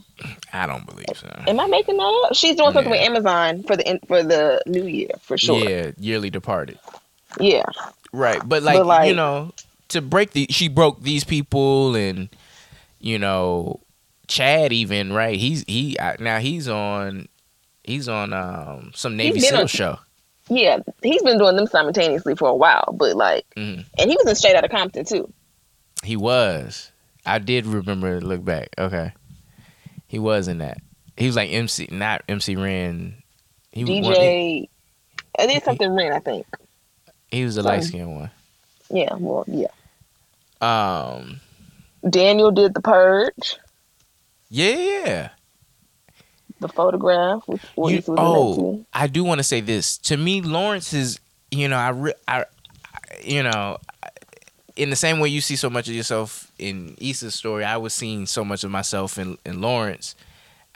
I don't believe so. Am I making that up? She's doing something Yeah. with Amazon for the for the new year for sure. Yeah, yearly departed. Yeah. Right, but like, like- you know, to break the she broke these people and you know Chad even right. He's he now he's on he's on um some Navy SEAL on- show. Yeah, he's been doing them simultaneously for a while, but like, Mhm. and he was in Straight Outta Compton too. He was. I did remember to look back. Okay, he was in that. He was like MC, not MC Ren. He was one- DJ, I did something Ren, I think. he was the Something. light skinned one. Yeah, well, yeah. Um, Daniel did the Purge, yeah, yeah. the photograph. Which, You- was oh. I do want to say this. To me, Lawrence is, you know, I, re- I, I- you know, in the same way you see so much of yourself in Issa's story, I was seeing so much of myself in, in Lawrence.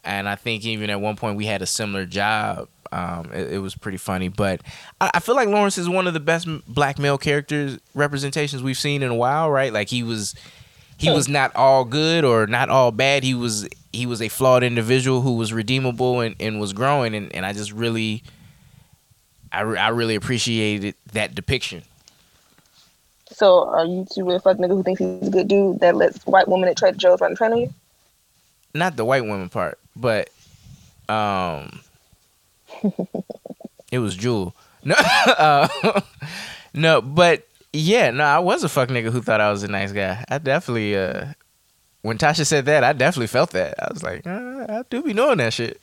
And I think even at one point we had a similar job. Um, it, it was pretty funny, but I, I feel like Lawrence is one of the best black male characters representations we've seen in a while, right? Like he was, he was not all good or not all bad. He was he was a flawed individual who was redeemable and, and was growing, and, and I just really, I, I really appreciated that depiction. So, are you two with a fuck nigga who thinks he's a good dude that lets white women at Trader Joe's right in front of you? not the white women part, but um, it was Jewel. No, uh, no, but yeah, no, I was a fuck nigga who thought I was a nice guy. I definitely, uh, when Tasha said that, I definitely felt that. I was like, uh, I do be knowing that shit.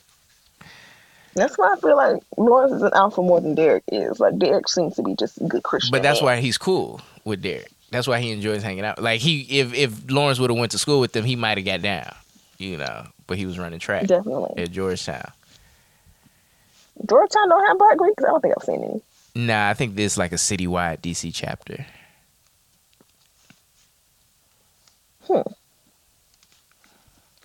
That's why I feel like Lawrence is an alpha more than Derek is. Like Derek seems to be just a good Christian. But that's man. why he's cool with Derek. That's why he enjoys hanging out. Like he, if if Lawrence would have went to school with them, he might have got down, you know. But he was running track definitely at Georgetown. Georgetown don't have black Greeks. I don't think I've seen any. Nah, I think there's like a citywide DC chapter. Hmm.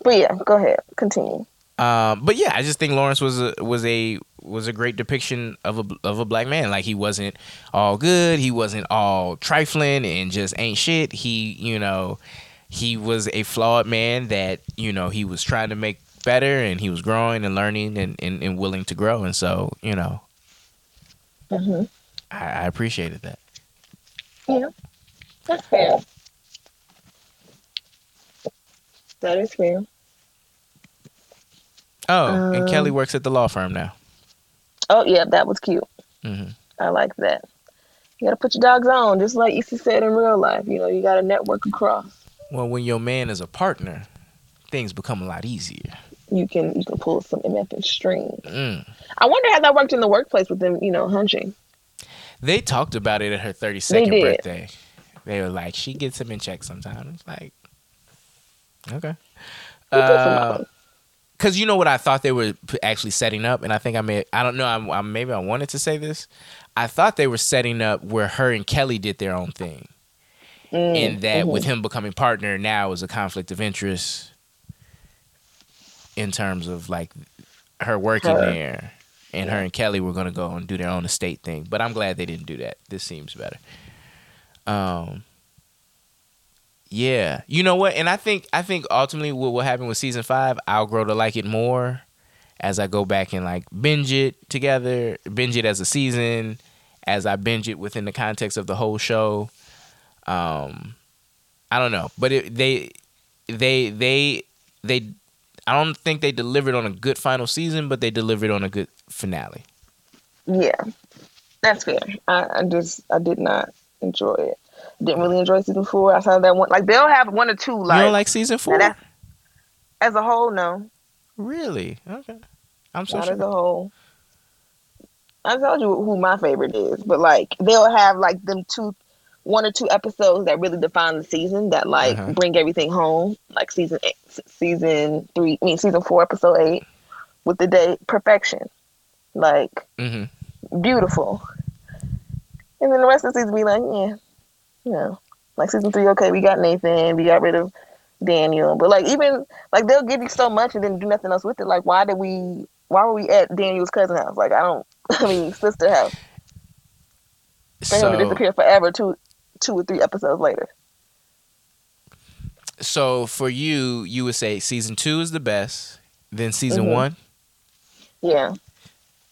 But yeah, go ahead, continue. Um, but yeah, I just think Lawrence was a was a was a great depiction of a of a black man. Like he wasn't all good, he wasn't all trifling and just ain't shit. He, you know, he was a flawed man that you know he was trying to make better and he was growing and learning and and, and willing to grow. And so you know, hmm I, I appreciated that. Yeah, that's fair. That is fair. Oh, and Um, Kelly works at the law firm now. Oh yeah, that was cute. hmm I like that. You gotta put your dogs on, just like Issa said in real life. You know, you gotta network across. Well, when your man is a partner, things become a lot easier. You can you can pull some MF and string. Mm. I wonder how that worked in the workplace with them. You know, hunching. They talked about it at her 32nd birthday. They were like, she gets him in check sometimes. Like, okay. For Uh, Molly. Cause you know what I thought they were actually setting up, and I think I may I don't know I'm, i maybe I wanted to say this. I thought they were setting up where her and Kelly did their own thing, Mm, and that mhm. with him becoming partner now is a conflict of interest in terms of like her working Her. there, and her and Kelly were gonna go and do their own estate thing. But I'm glad they didn't do that. This seems better. Um. Yeah, you know what, and I think I think ultimately what will happen with season five, I'll grow to like it more as I go back and like binge it together, binge it as a season, as I binge it within the context of the whole show. Um, I don't know, but it, they, they, they, they. I don't think they delivered on a good final season, but they delivered on a good finale. Yeah, that's fair. I, I just I did not enjoy it. Didn't really enjoy season four. I saw that one. Like they'll have one or two. Like, you don't like season four? as a whole, no, Really? Okay. I'm so not as a whole. I told you who my favorite is, but like they'll have like them two, one or two episodes that really define the season that like Uh-huh. bring everything home. Like season eight, season three, I mean season four, episode eight, with the day perfection, like hmm beautiful. And then the rest of the season be like, yeah, you know, Like season three, okay, we got Nathan, we got rid of Daniel, but like even like they'll give you so much and then do nothing else with it. Like why did we? Why were we at Daniel's cousin house? Like I don't. I mean, sister house. For him to disappear forever two, two or three episodes later. so for you, you would say season two is the best, then season Mhm. one, Yeah,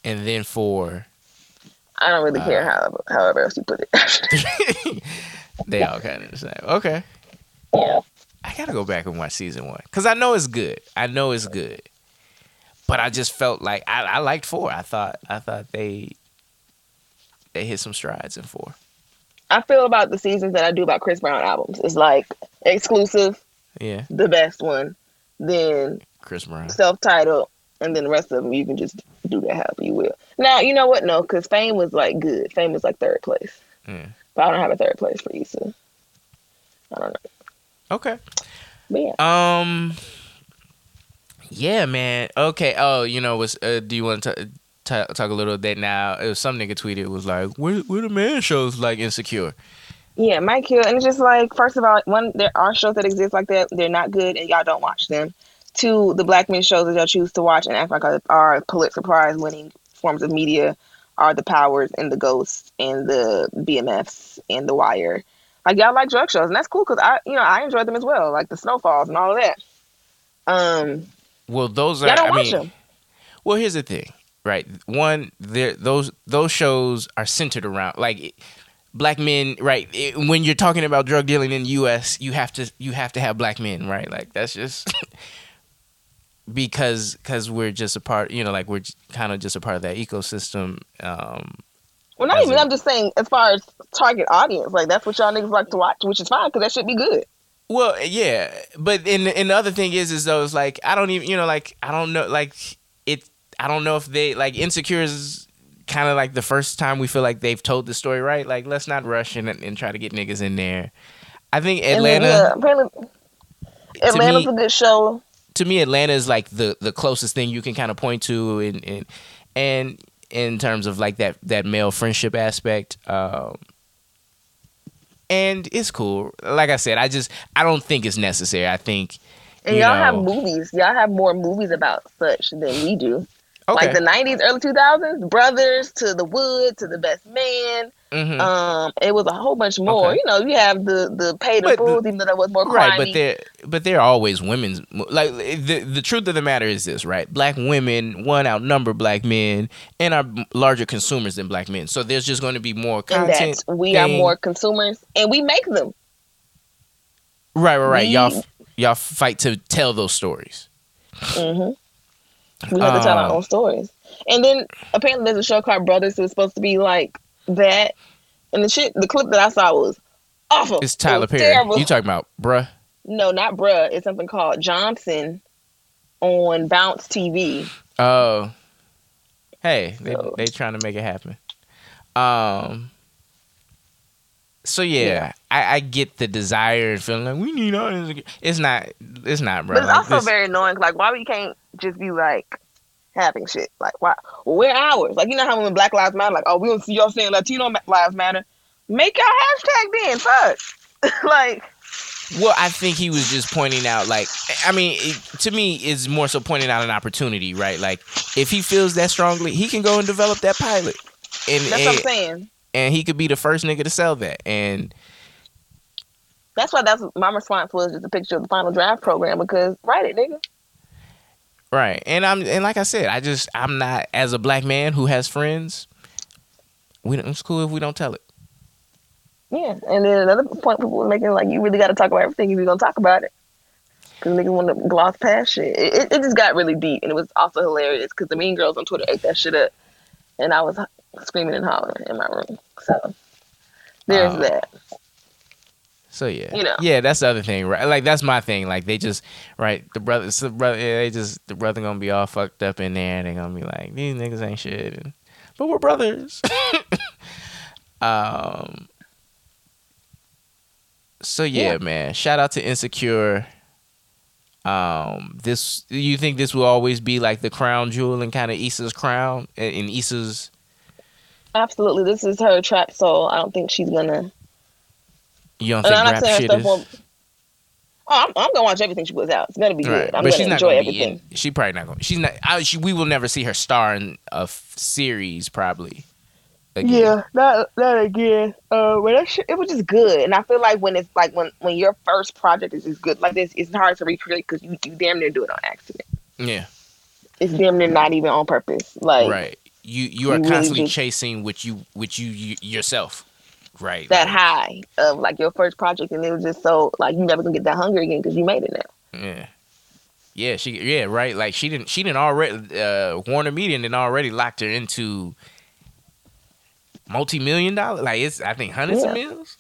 and then four. I don't really care Uh. how however else you put it. they all kind of the same. Okay. yeah. I gotta go back and watch season one because I know it's good. I know it's good, but I just felt like I, I liked four. I thought I thought they they hit some strides in four. I feel about the seasons that I do about Chris Brown albums. It's like exclusive, Yeah, the best one, then Chris Brown. self-titled, and then the rest of them you can just do that however you will. Now you know what? No, because Fame was like good. Fame was like third place, Yeah. But I don't have a third place for Issa. I don't know. Okay. But yeah, Um. Yeah, man. Okay. Oh, you know, was uh, do you want to t- talk a little bit now? It was some nigga tweeted was like, "Where where the man shows like insecure?" yeah, Mike Hill, and it's just like first of all, one there are shows that exist like that. They're not good, and y'all don't watch them. Two, the black men shows that y'all choose to watch and act like are Pulitzer Prize winning forms of media are the Powers and the Ghosts and the BMFs and the Wire. Like y'all like drug shows, and that's cool because I, you know, I enjoy them as well, like the Snowfalls and all of that. Um, Well, those are. I mean, them. Well, here's the thing, right? One, there those those shows are centered around like black men, right? It- when you're talking about drug dealing in the U.S., you have to you have to have black men, right? Like that's just because because we're just a part, you know, like we're kind of just a part of that ecosystem. Um, Well, not even. I'm just saying, as far as target audience, like that's what y'all niggas like to watch, which is fine because that should be good. Well, yeah, but and and the other thing is, is though, it's like I don't even, you know, like I don't know, like it, I don't know if they like insecure is kind of like the first time we feel like they've told the story right. Like let's not rush and and try to get niggas in there. I think And Atlanta, yeah, apparently, Atlanta's me, a good show. To me, Atlanta is like the the closest thing you can kind of point to, and and and in terms of like that that male friendship aspect. Um, and it's cool. Like I said, I just I don't think it's necessary. I think And y'all have movies. Y'all have more movies about such than we do. okay. Like the '90s, early 2000s, Brothers to The Wood to The Best Man. Mhm. Um, it was a whole bunch more. Okay. You know, you have the the Paid in Full, even though that was more right crimey. but they're but they're always women's like the the truth of the matter is this right black women one outnumber black men and are larger consumers than black men so there's just going to be more and content we are more consumers, and we make them. right right right y'all y'all fight to tell those stories hmm We have to tell our Um, own stories. And then apparently there's a show called Brothers that's supposed to be like that. And the shit, the clip that I saw was awful. it's It tyler was perry Terrible. you talking about bruh no, not bruh. It's something called Johnson on Bounce TV. oh hey they, So- they trying to make it happen um so yeah, Yeah. I, I get the desire and feeling like we need all this. It's not. It's not, bro. But it's Like, also this- very annoying. Like, why we can't just be like having shit? Like, why? Well, we're ours. Like, you know how when Black Lives Matter, like, oh, we don't see y'all saying Latino Lives Matter. Make your hashtag then. Fuck. like, Well, I think he was just pointing out, like, I mean, it, to me, it's more so pointing out an opportunity, right? Like, if he feels that strongly, he can go and develop that pilot, and that's and, what I'm saying. and he could be the first nigga to sell that. And That's why that's my response was just a picture of the final draft program because write it, nigga. Right, and I'm and like I said, I just I'm not as a black man who has friends. We don't, it's cool if we don't tell it. Yeah. And then another point people were making, like, you really got to talk about everything if you're to talk about it. Because niggas want to gloss past shit. It, it, it just got really deep. And it was also hilarious because the mean girls on Twitter ate that shit up. And I was screaming and hollering in my room. So there's Oh. that. So yeah, You know. yeah, that's the other thing, right? Like that's my thing. Like they just, right? The brother, the brother, yeah, they just the brother gonna be all fucked up in there, and they gonna be like, these niggas ain't shit, and, but we're brothers. um. So yeah, Yeah. man. Shout out to Insecure. Um, this you think this will always be like the crown jewel and kind of Issa's crown in Issa's Absolutely. This is her trap soul. I don't think she's to You don't And think I'm not rap saying her shit stuff is? won't. Oh, I'm, I'm gonna watch everything she puts out. It's gonna be Right. good. I'm but gonna she's not enjoy gonna everything. be in. She probably not gonna. She's not. I, she, we will never see her star in a f- series probably. Again. Yeah, not not again. Uh, but that shit, it was just good, and I feel like when it's like when when your first project is just good like this, it's hard to recreate because you, you damn near do it on accident. Yeah. It's damn near not even on purpose. Like right. You you are you really constantly just- chasing what you what you, you yourself. Right. that high of like your first project, and it was just so like you never gonna get that hunger again because you made it now. Yeah. Yeah, she yeah, right. Like she didn't she didn't already uh Warner Media didn't already locked her into multi million dollar like it's I think hundreds of millions.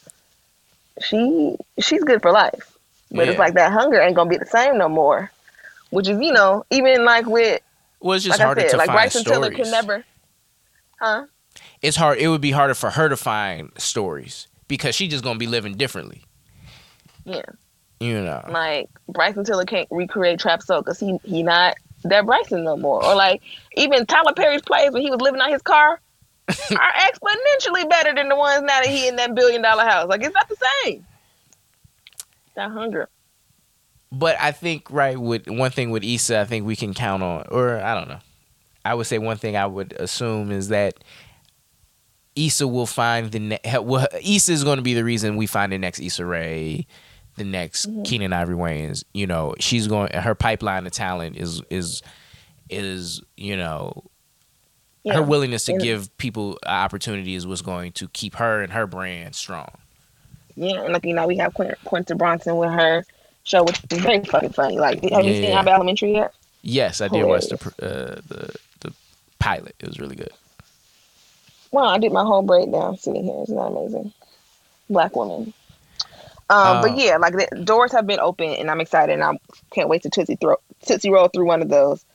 She she's good for life, but it's like that hunger ain't gonna be the same no more. Which is you know even like with Well it's just like I harder said to like find Bryson Tiller stories. can never, huh? It's hard it would be harder for her to find stories because she's just gonna be living differently. Yeah. You know. like Bryson Tiller can't recreate Trap Soul because he he not that Bryson no more. Or like even Tyler Perry's plays when he was living out his car are exponentially better than the ones now that he in that billion dollar house. Like it's not the same. That hunger. But I think right with one thing with Issa, I think we can count on, or I don't know. I would say one thing I would assume is that Issa will find the ne- well, Issa is going to be the reason we find the next Issa Rae, the next Mhm. Keenen Ivory Wayans. You know, she's going. Her pipeline of talent is is is you know Yeah. her willingness to And- give people opportunities was going to keep her and her brand strong. Yeah, and like you know, we have Quin- Quinta Brunson with her show, which is very fucking funny. Like, have you seen Abbott Elementary yet? Yes, I did watch the uh, the the pilot. It was really good. Well, I did my whole breakdown sitting here. Isn't that amazing? Black woman. Um, Uh, but yeah, like the doors have been open, and I'm excited, and I can't wait to tootsie throw tootsie roll through one of those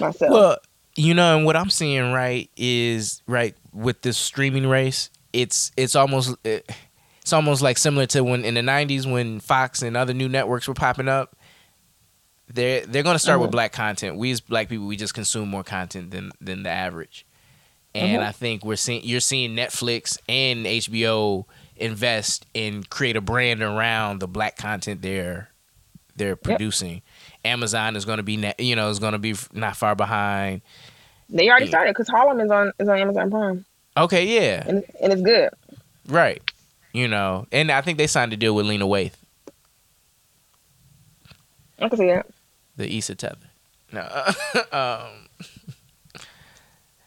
myself. Well, you know, and what I'm seeing right is right with this streaming race. It's it's almost it's almost like similar to when in the '90s when Fox and other new networks were popping up. They're they're going to start with Mhm. black content. We as black people, we just consume more content than than the average. And Mhm. I think we're seeing you're seeing Netflix and HBO invest and create a brand around the black content they're they're producing. Amazon is going to be ne- you know is going to be f- not far behind. they already yeah. started because Harlem is on is on Amazon Prime, Okay, yeah, and and it's good. right. You know, and I think they signed a deal with Lena Waithe, I can see that. the Issa Tether. No, um,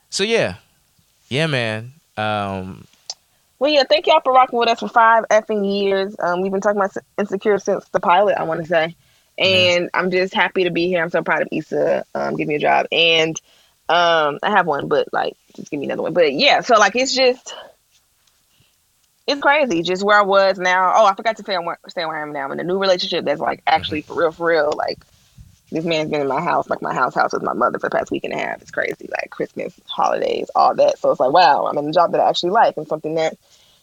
so yeah, yeah, man. Um, Well, yeah, thank y'all for rocking with us for five effing years. Um, we've been talking about insecure since the pilot, I want to say, and I'm just happy to be here. I'm so proud of Issa. Um, give me a job, and um, I have one, but like, just give me another one. But yeah, so like, it's just, it's crazy, just where I was now. Oh, I forgot to say where, say where I am now. I'm in a new relationship that's like actually for real, for real. Like, this man's been in my house, like my house, house with my mother for the past week and a half. It's crazy, like Christmas, holidays, all that. So it's like, wow, I'm in a job that I actually like and something that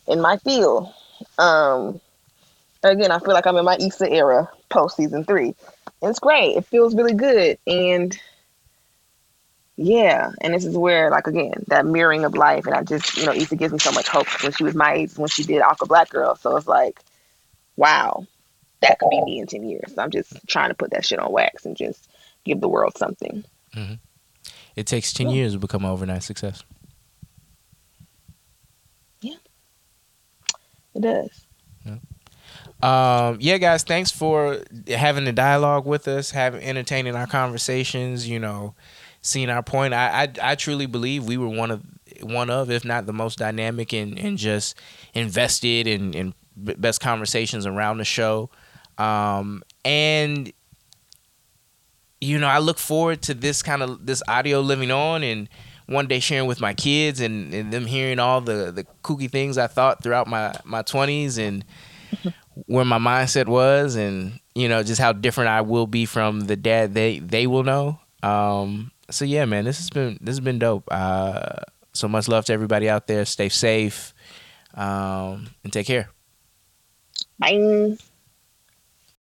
in my field. Um, again, I feel like I'm in my Issa era post season three. And it's great. It feels really good. And yeah, and this is where, like, again, that mirroring of life. And I just, you know, Issa gives me so much hope when she was my age, when she did Awkward Black Girl. So it's like, wow, that could be me in 10 years. I'm just trying to put that shit on wax and just give the world something. it takes ten Yeah. years to become an overnight success. Yeah. It does. Um, yeah, guys, thanks for having the dialogue with us, having entertaining our conversations. You know, seeing our point. I, I, I truly believe we were one of one of, if not the most dynamic and, and just invested in, in best conversations around the show. Um, and you know, I look forward to this kind of this audio living on and one day sharing with my kids and, and them hearing all the, the kooky things I thought throughout my, my twenties and where my mindset was and you know just how different I will be from the dad they they will know. Um, so yeah, man, this has been this has been dope. Uh, so much love to everybody out there. Stay safe um, and take care. Bye.